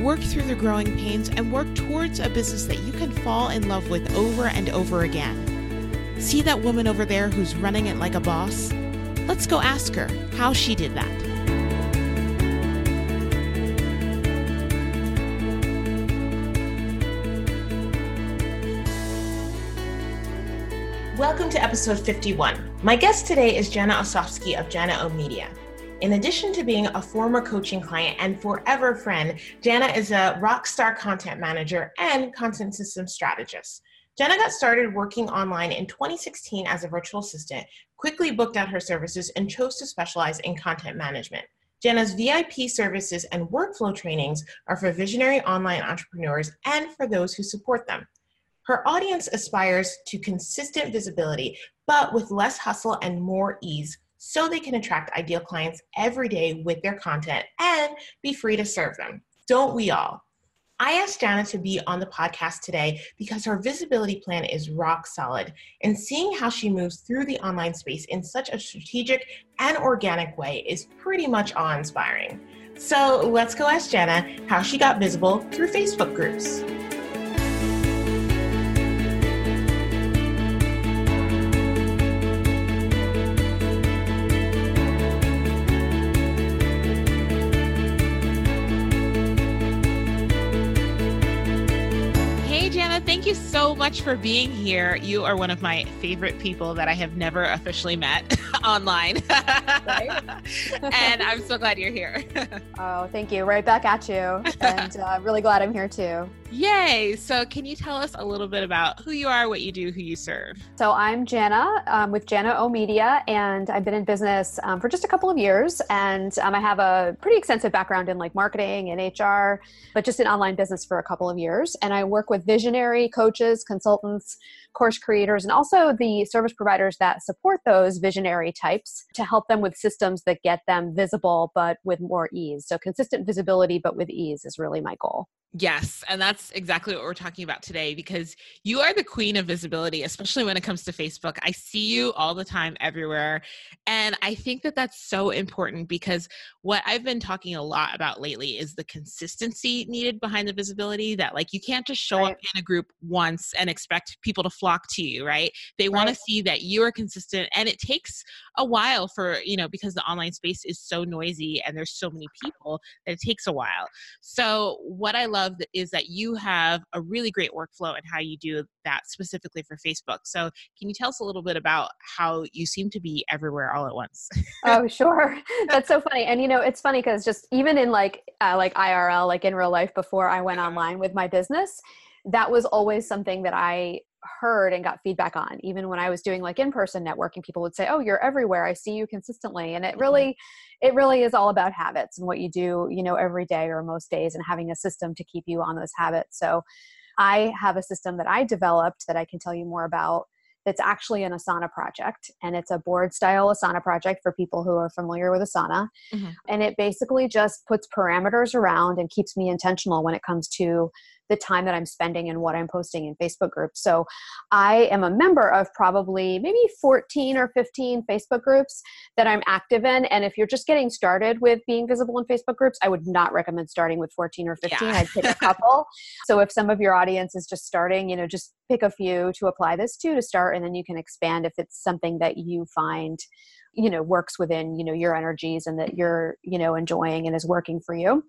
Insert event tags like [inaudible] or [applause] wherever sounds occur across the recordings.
work through the growing pains, and work towards a business that you can fall in love with over and over again. See that woman over there who's running it like a boss? Let's go ask her how she did that. Welcome to episode 51. My guest today is Jana Osofsky of Jana O Media. In addition to being a former coaching client and forever friend, Jana is a rock star content manager and content system strategist. Jana got started working online in 2016 as a virtual assistant, quickly booked out her services, and chose to specialize in content management. Jana's VIP services and workflow trainings are for visionary online entrepreneurs and for those who support them. Her audience aspires to consistent visibility, but with less hustle and more ease so they can attract ideal clients every day with their content and be free to serve them. Don't we all? I asked Jana to be on the podcast today because her visibility plan is rock solid, and seeing how she moves through the online space in such a strategic and organic way is pretty much awe inspiring. So let's go ask Jana how she got visible through Facebook groups. Thank you so much for being here. You are one of my favorite people that I have never officially met [laughs] online. [laughs] and I'm so glad you're here. [laughs] oh, thank you. Right back at you. And uh, really glad I'm here too. Yay. So, can you tell us a little bit about who you are, what you do, who you serve? So, I'm Jana um, with Jana O Media, and I've been in business um, for just a couple of years. And um, I have a pretty extensive background in like marketing and HR, but just in online business for a couple of years. And I work with visionary coaches, consultants, course creators, and also the service providers that support those visionary types to help them with systems that get them visible, but with more ease. So, consistent visibility, but with ease is really my goal. Yes, and that's exactly what we're talking about today because you are the queen of visibility, especially when it comes to Facebook. I see you all the time everywhere. And I think that that's so important because what I've been talking a lot about lately is the consistency needed behind the visibility that, like, you can't just show right. up in a group once and expect people to flock to you, right? They right. want to see that you are consistent. And it takes a while for, you know, because the online space is so noisy and there's so many people that it takes a while. So, what I love love is that you have a really great workflow and how you do that specifically for Facebook. So, can you tell us a little bit about how you seem to be everywhere all at once? oh, sure. [laughs] [laughs] That's so funny. And you know, it's funny because just even in like uh, like IRL, like in real life, before I went online with my business, that was always something that I heard and got feedback on even when i was doing like in-person networking people would say oh you're everywhere i see you consistently and it mm-hmm. really it really is all about habits and what you do you know every day or most days and having a system to keep you on those habits so i have a system that i developed that i can tell you more about that's actually an asana project and it's a board style asana project for people who are familiar with asana mm-hmm. and it basically just puts parameters around and keeps me intentional when it comes to the time that I'm spending and what I'm posting in Facebook groups. So I am a member of probably maybe 14 or 15 Facebook groups that I'm active in. And if you're just getting started with being visible in Facebook groups, I would not recommend starting with 14 or 15. Yeah. I'd pick a [laughs] couple. so if some of your audience is just starting, you know, just pick a few to apply this to to start, and then you can expand if it's something that you find you know works within you know your energies and that you're you know enjoying and is working for you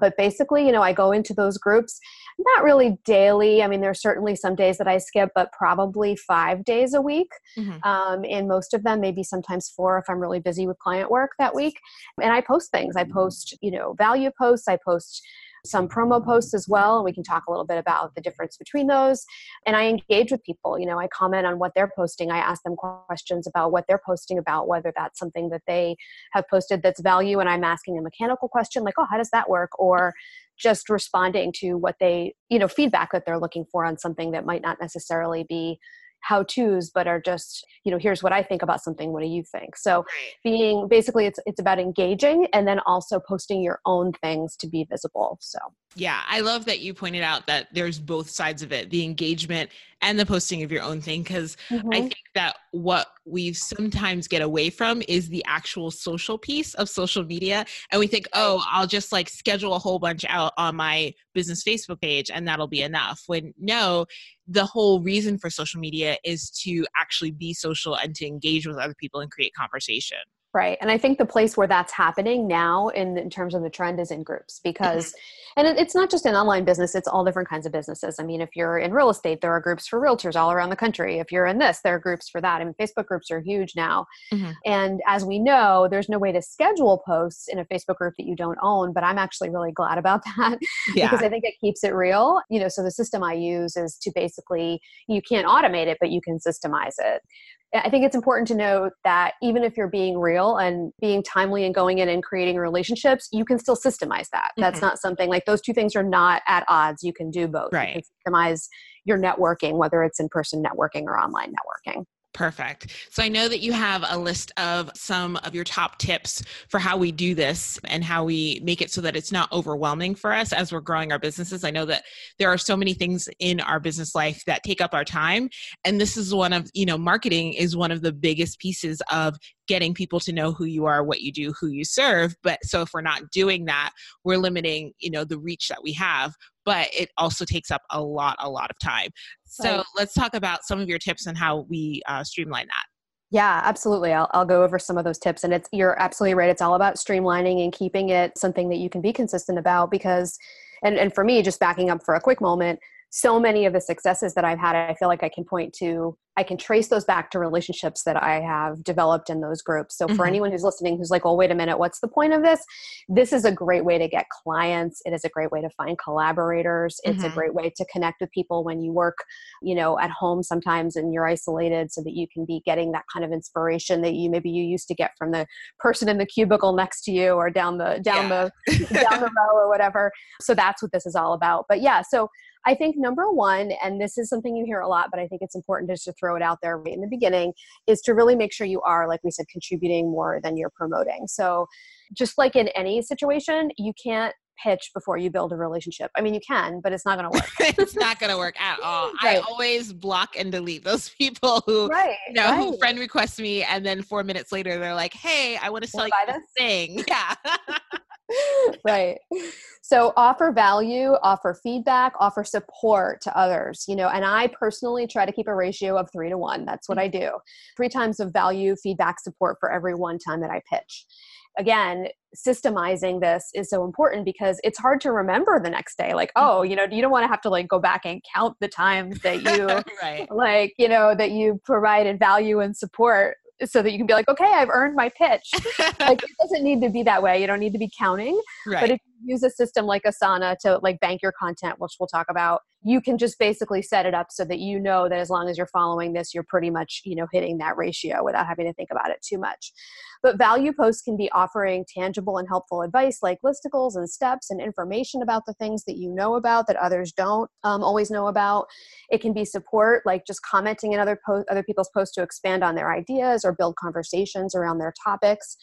but basically, you know, I go into those groups not really daily. I mean, there's certainly some days that I skip, but probably five days a week. Mm-hmm. Um, and most of them, maybe sometimes four if I'm really busy with client work that week. And I post things. I post, you know, value posts. I post some promo posts as well and we can talk a little bit about the difference between those. And i engage with people you know i comment on what they're posting i ask them questions about what they're posting about whether that's something that they have posted that's value and i'm asking a mechanical question like oh how does that work? Or just responding to what they you know feedback that they're looking for on something that might not necessarily be how to's but are just you know here's what i think about something what do you think? So being basically it's it's about engaging and then also posting your own things to be visible so. Yeah i love that you pointed out that there's both sides of it the engagement and the posting of your own thing because mm-hmm. i think that what we sometimes get away from is the actual social piece of social media and we think oh i'll just like schedule a whole bunch out on my business facebook page and that'll be enough when no the whole reason for social media is to actually be social and to engage with other people and create conversation Right. And I think the place where that's happening now in, in terms of the trend is in groups because, mm-hmm. and it, it's not just an online business, it's all different kinds of businesses. I mean, if you're in real estate, there are groups for realtors all around the country. If you're in this, there are groups for that. I mean, Facebook groups are huge now. Mm-hmm. And as we know, there's no way to schedule posts in a Facebook group that you don't own, but I'm actually really glad about [laughs] that yeah. because I think it keeps it real. You know, so the system I use is to basically, you can't automate it, but you can systemize it. I think it's important to note that even if you're being real and being timely and going in and creating relationships, you can still systemize that. Mm-hmm. That's not something like those two things are not at odds. You can do both. Right. You can systemize your networking, whether it's in person networking or online networking. Perfect. So I know that you have a list of some of your top tips for how we do this and how we make it so that it's not overwhelming for us as we're growing our businesses. I know that there are so many things in our business life that take up our time. And this is one of, you know, marketing is one of the biggest pieces of getting people to know who you are, what you do, who you serve. But so if we're not doing that, we're limiting, you know, the reach that we have but it also takes up a lot, a lot of time. So right. let's talk about some of your tips and how we uh, streamline that. Yeah, absolutely. I'll, I'll go over some of those tips. And it's you're absolutely right. It's all about streamlining and keeping it something that you can be consistent about because and, and for me, just backing up for a quick moment, so many of the successes that I've had, I feel like I can point to, I can trace those back to relationships that I have developed in those groups. So, mm-hmm. for anyone who's listening who's like, oh, wait a minute, what's the point of this? This is a great way to get clients. It is a great way to find collaborators. It's mm-hmm. a great way to connect with people when you work, you know, at home sometimes and you're isolated so that you can be getting that kind of inspiration that you maybe you used to get from the person in the cubicle next to you or down the, down yeah. the, [laughs] down the row or whatever. So, that's what this is all about. But yeah, so I think number one, and this is something you hear a lot, but I think it's important just to throw it out there right in the beginning, is to really make sure you are, like we said, contributing more than you're promoting. So, just like in any situation, you can't pitch before you build a relationship. I mean, you can, but it's not going to work. [laughs] it's not going to work at all. Right. I always block and delete those [laughs] people who, right, you know, right. who friend requests me, and then four minutes later they're like, "Hey, I want to sell you this thing." [laughs] Yeah. Right. So offer value, offer feedback, offer support to others, you know, and I personally try to keep a ratio of three to one. That's what I do. Three times of value, feedback, support for every one time that I pitch. Again, systemizing this is so important because it's hard to remember the next day. Like, oh, you know, you don't want to have to like go back and count the times that you [laughs] right. like, you know, that you provided value and support so that you can be like, okay, I've earned my pitch. [laughs] like it doesn't need to be that way. You don't need to be counting. Right. But if use a system like Asana to like bank your content, which we'll talk about, you can just basically set it up so that you know that as long as you're following this, you're pretty much, you know, hitting that ratio without having to think about it too much. But value posts can be offering tangible and helpful advice like listicles and steps and information about the things that you know about that others don't um, always know about. It can be support, like just commenting in other po- other people's posts to expand on their ideas or build conversations around their topics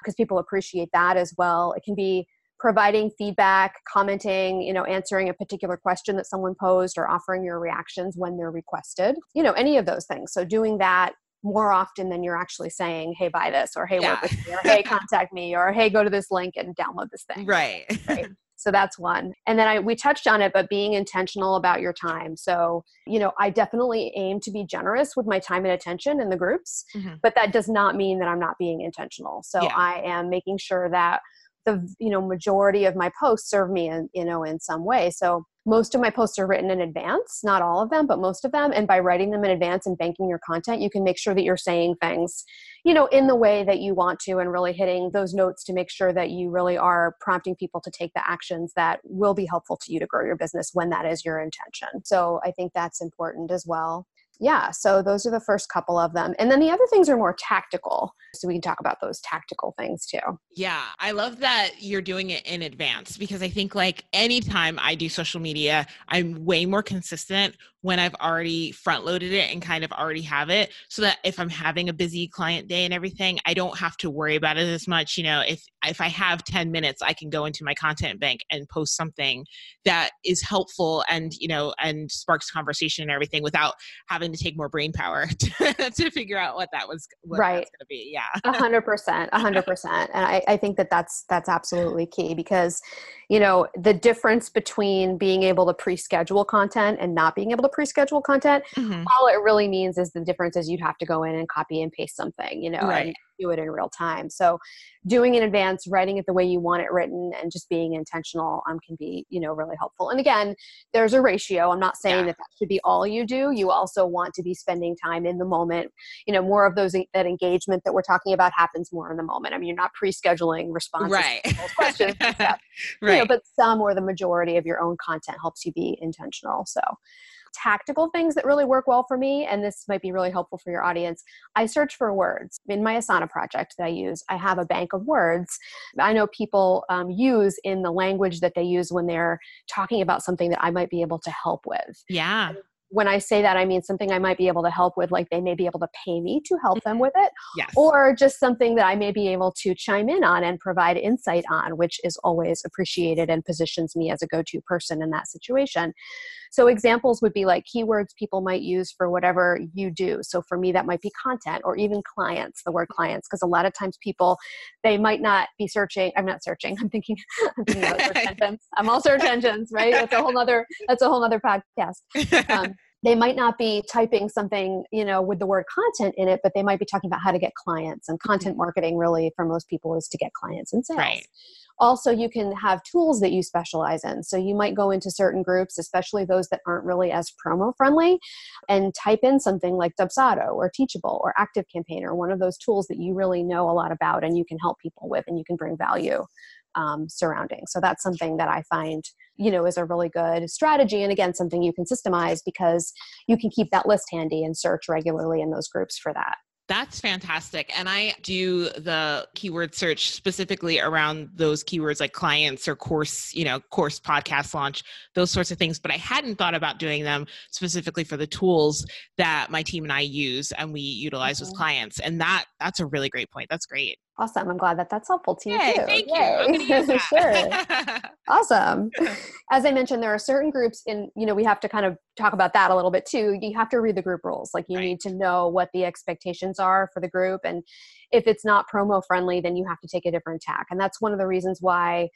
because people appreciate that as well. It can be providing feedback, commenting, you know, answering a particular question that someone posed or offering your reactions when they're requested. You know, any of those things. So doing that more often than you're actually saying, "Hey, buy this," or "Hey, yeah. work with me," or [laughs] "Hey, contact me," or "Hey, go to this link and download this thing." Right. right. [laughs] So that's one. And then I we touched on it, but being intentional about your time. So, you know, I definitely aim to be generous with my time and attention in the groups, mm-hmm. but that does not mean that I'm not being intentional. So yeah. I am making sure that the you know majority of my posts serve me in you know in some way. So most of my posts are written in advance not all of them but most of them. And by writing them in advance and banking your content you can make sure that you're saying things you know in the way that you want to and really hitting those notes to make sure that you really are prompting people to take the actions that will be helpful to you to grow your business when that is your intention. So i think that's important as well yeah, so those are the first couple of them. And then the other things are more tactical. So we can talk about those tactical things too. Yeah, I love that you're doing it in advance because I think like anytime I do social media, I'm way more consistent when I've already front loaded it and kind of already have it so that if I'm having a busy client day and everything, I don't have to worry about it as much. You know, if if I have 10 minutes, I can go into my content bank and post something that is helpful and, you know, and sparks conversation and everything without having to take more brain power [laughs] to, to figure out what that was what right. going to be. Yeah. A hundred percent, a hundred [laughs] percent. And I, I think that that's, that's absolutely key because, you know, the difference between being able to pre-schedule content and not being able to pre-schedule content, mm-hmm. all it really means is the difference is you'd have to go in and copy and paste something, you know, right. and do it in real time. So doing in advance, writing it the way you want it written, and just being intentional um, can be, you know, really helpful. And again, there's a ratio. I'm not saying yeah. that that should be all you do. You also want to be spending time in the moment. You know, more of those that engagement that we're talking about happens more in the moment. I mean, you're not pre-scheduling responses right. to questions, right? [laughs] You know, but some or the majority of your own content helps you be intentional. So tactical things that really work well for me, and this might be really helpful for your audience, I search for words. In my Asana project that I use, I have a bank of words I know people um, use in the language that they use when they're talking about something that I might be able to help with. Yeah when I say that, I mean something I might be able to help with, like they may be able to pay me to help them mm-hmm. with it, yes. or just something that I may be able to chime in on and provide insight on, which is always appreciated and positions me as a go to person in that situation. So, examples would be like keywords people might use for whatever you do. So, for me, that might be content or even clients, the word clients, because a lot of times people, they might not be searching. I'm not searching. I'm thinking, [laughs] I'm thinking about search [laughs] engines. I'm all search engines, right? That's a whole other, that's a whole other podcast. [laughs] Um, they might not be typing something you know with the word content in it but they might be talking about how to get clients and content mm-hmm. marketing really for most people is to get clients and sales right. also you can have tools that you specialize in so you might go into certain groups especially those that aren't really as promo friendly and type in something like dubsado or teachable or active campaigner one of those tools that you really know a lot about and you can help people with and you can bring value um, surrounding. So that's something that I find, you know, is a really good strategy. And again, something you can systemize because you can keep that list handy and search regularly in those groups for that. That's fantastic. And I do the keyword search specifically around those keywords like clients or course, you know, course podcast launch, those sorts of things. But I hadn't thought about doing them specifically for the tools that my team and I use and we utilize with clients. And that that's a really great point. That's great. Awesome. I'm glad that that's helpful to you Yay, too. Thank you. [laughs] sure. [laughs] awesome. [laughs] As I mentioned, there are certain groups in, you know, we have to kind of talk about that a little bit too. You have to read the group rules. Like you right. need to know what the expectations are for the group. And if it's not promo friendly, then you have to take a different tack. And that's one of the reasons why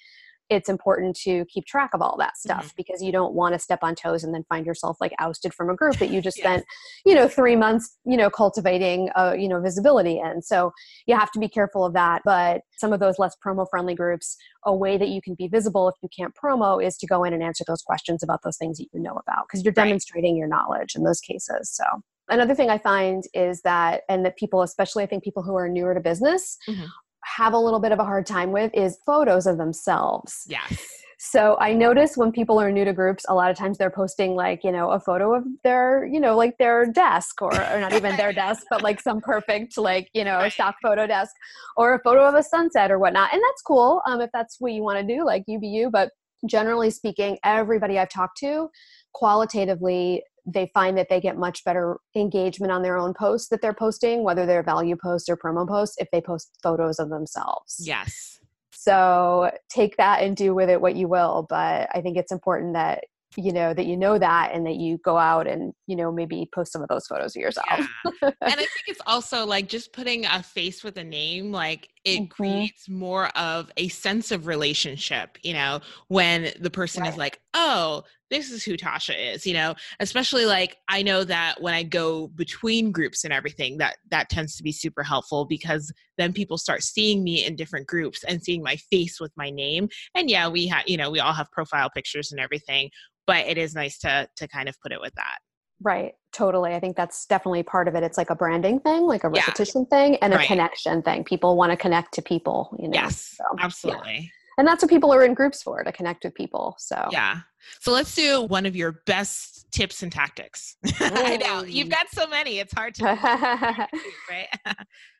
it's important to keep track of all that stuff mm-hmm. because you don't want to step on toes and then find yourself like ousted from a group that you just yes. spent you know three months you know cultivating uh, you know visibility in so you have to be careful of that but some of those less promo friendly groups a way that you can be visible if you can't promo is to go in and answer those questions about those things that you know about because you're demonstrating right. your knowledge in those cases so another thing i find is that and that people especially i think people who are newer to business mm-hmm have a little bit of a hard time with is photos of themselves. Yes. So I notice when people are new to groups, a lot of times they're posting like, you know, a photo of their, you know, like their desk or, or not even their [laughs] desk, but like some perfect, like, you know, stock photo desk or a photo of a sunset or whatnot. And that's cool um, if that's what you want to do, like you be you. But generally speaking, everybody I've talked to qualitatively they find that they get much better engagement on their own posts that they're posting, whether they're value posts or promo posts, if they post photos of themselves. Yes. So take that and do with it what you will. But I think it's important that you know that you know that and that you go out and you know maybe post some of those photos of yourself yeah. and i [laughs] think it's also like just putting a face with a name like it mm-hmm. creates more of a sense of relationship you know when the person right. is like oh this is who Tasha is, you know, especially like I know that when I go between groups and everything, that that tends to be super helpful because then people start seeing me in different groups and seeing my face with my name. And yeah, we have, you know, we all have profile pictures and everything, but it is nice to to kind of put it with that. Right. Totally. I think that's definitely part of it. It's like a branding thing, like a repetition yeah. thing and a right. connection thing. People want to connect to people, you know. Yes. So, absolutely. Yeah. and that's what people are in groups for to connect with people so yeah so let's do one of your best tips and tactics [laughs] i know you've mm. got so many it's hard to [laughs] right [laughs]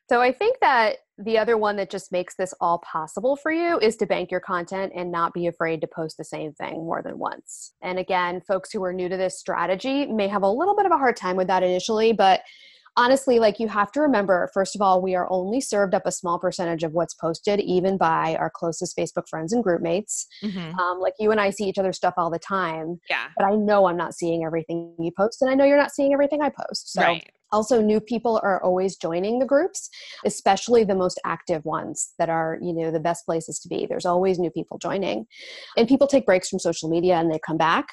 so i think that the other one that just makes this all possible for you is to bank your content and not be afraid to post the same thing more than once and again folks who are new to this strategy may have a little bit of a hard time with that initially but honestly, like you have to remember, first of all, we are only served up a small percentage of what's posted, even by our closest Facebook friends and group mates. Mm-hmm. Um, like you and I see each other's stuff all the time. Yeah. But I know I'm not seeing everything you post, and I know you're not seeing everything I post. So right. Also, new people are always joining the groups, especially the most active ones that are, you know, the best places to be. There's always new people joining. And people take breaks from social media and they come back.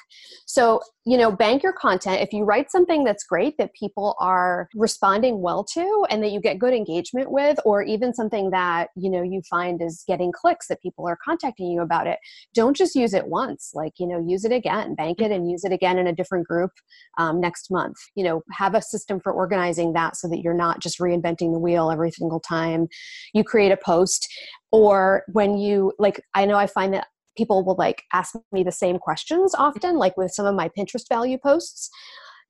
So, you know, bank your content. If you write something that's great that people are responding well to and that you get good engagement with, or even something that, you know, you find is getting clicks that people are contacting you about it, don't just use it once. Like, you know, use it again, bank it and use it again in a different group um, next month. You know, have a system for organizing organizing that so that you're not just reinventing the wheel every single time you create a post. Or when you like i know i find that people will like ask me the same questions often like with some of my pinterest value posts.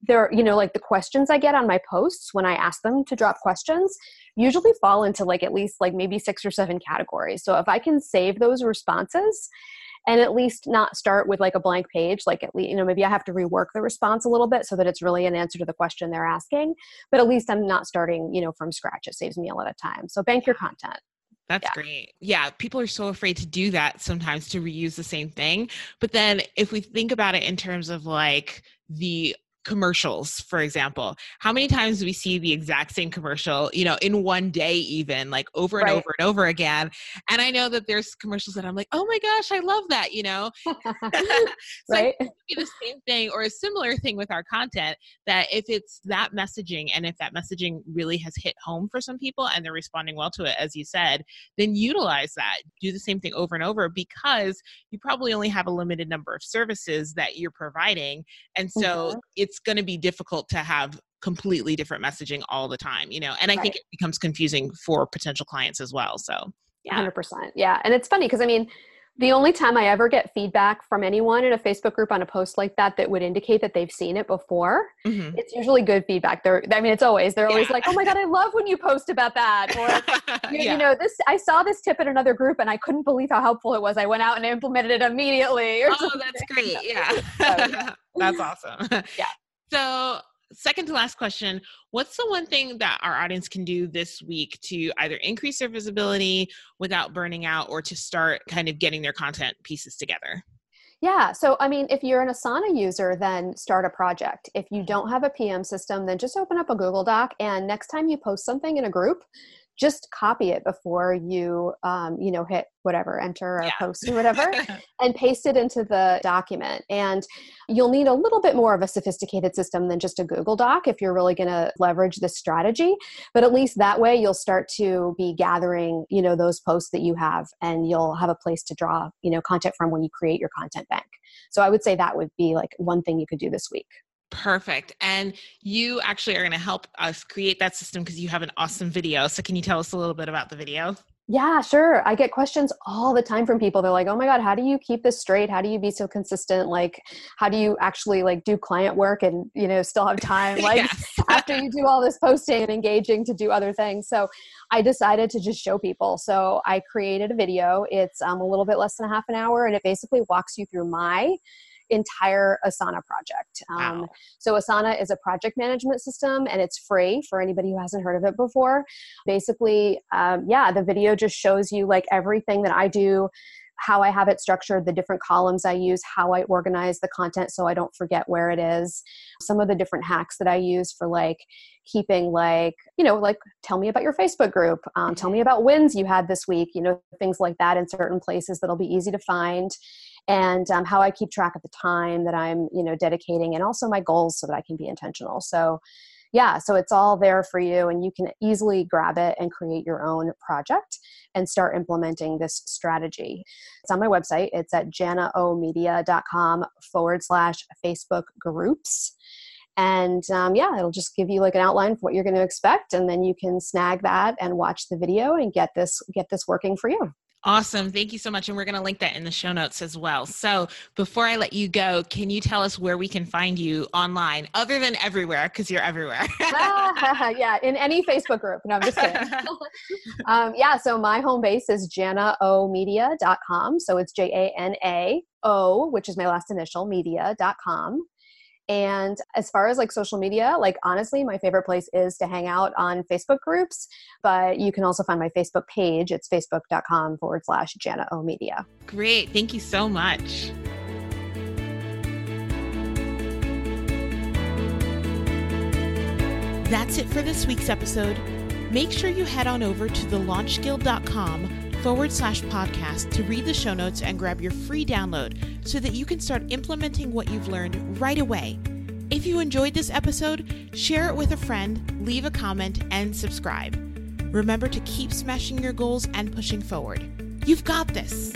There you know like the questions i get on my posts when i ask them to drop questions usually fall into like at least like maybe six or seven categories. So if i can save those responses and at least not start with like a blank page like at least you know maybe i have to rework the response a little bit so that it's really an answer to the question they're asking but at least i'm not starting you know from scratch it saves me a lot of time so bank your content that's yeah. great. Yeah, people are so afraid to do that sometimes to reuse the same thing. But then if we think about it in terms of like the commercials for example how many times do we see the exact same commercial you know in one day even like over and right. over and over again? And i know that there's commercials that i'm like oh my gosh i love that you know? [laughs] [laughs] So right. be the same thing or a similar thing with our content that if it's that messaging and if that messaging really has hit home for some people and they're responding well to it as you said then utilize that. Do the same thing over and over because you probably only have a limited number of services that you're providing. And so mm-hmm. it's it's going to be difficult to have completely different messaging all the time, you know, and I right. think it becomes confusing for potential clients as well. So, yeah. 100%. Yeah. And it's funny because I mean, the only time I ever get feedback from anyone in a Facebook group on a post like that that would indicate that they've seen it before, mm-hmm. it's usually good feedback. They're, I mean, it's always, they're always yeah. like, oh my God, I love when you post about that. Or, [laughs] you, yeah. you, know, this, I saw this tip in another group and I couldn't believe how helpful it was. I went out and implemented it immediately. oh, something. that's great. Yeah. [laughs] so, yeah. [laughs] that's awesome. Yeah. So, second to last question What's the one thing that our audience can do this week to either increase their visibility without burning out or to start kind of getting their content pieces together? Yeah. So, I mean, if you're an Asana user, then start a project. If you don't have a PM system, then just open up a Google Doc and next time you post something in a group, just copy it before you um, you know hit whatever enter or yeah. post or whatever [laughs] and paste it into the document. And you'll need a little bit more of a sophisticated system than just a google doc if you're really going to leverage this strategy but at least that way you'll start to be gathering you know those posts that you have and you'll have a place to draw you know content from when you create your content bank. So i would say that would be like one thing you could do this week Perfect. And you actually are going to help us create that system because you have an awesome video. So, can you tell us a little bit about the video? Yeah, sure. I get questions all the time from people. They're like, "Oh my god, how do you keep this straight? How do you be so consistent? Like, how do you actually like do client work and, you know, still have [laughs] time like after you do all this posting and engaging to do other things?" So, I decided to just show people. So, I created a video. It's um, a little bit less than a half an hour and it basically walks you through my entire Asana project. Um, wow. So, Asana is a project management system and it's free for anybody who hasn't heard of it before. Basically, um, yeah, the video just shows you like everything that I do how I have it structured, the different columns I use, how I organize the content so I don't forget where it is, some of the different hacks that I use for like keeping like, you know, like tell me about your Facebook group, um, tell me about wins you had this week, you know, things like that in certain places that'll be easy to find and um, how I keep track of the time that I'm, you know, dedicating and also my goals so that I can be intentional. So, yeah, so it's all there for you, and you can easily grab it and create your own project and start implementing this strategy. It's on my website. It's at janaomedia.com forward slash Facebook groups. And um, yeah, it'll just give you like an outline for what you're going to expect, and then you can snag that and watch the video and get this get this working for you. Awesome. Thank you so much. And we're going to link that in the show notes as well. So before I let you go, can you tell us where we can find you online other than everywhere? Because you're everywhere. [laughs] yeah, in any Facebook group. No, I'm just kidding. [laughs] um, yeah, so my home base is janaomedia.com. So it's J A N A O, which is my last initial, media.com. And as far as like social media, like honestly, my favorite place is to hang out on Facebook groups, but you can also find my Facebook page. It's facebook.com forward slash Jana O Media. Great. Thank you so much. That's it for this week's episode. Make sure you head on over to thelaunchguild.com forward slash podcast to read the show notes and grab your free download so that you can start implementing what you've learned right away. If you enjoyed this episode, share it with a friend, leave a comment, and subscribe. Remember to keep smashing your goals and pushing forward. You've got this.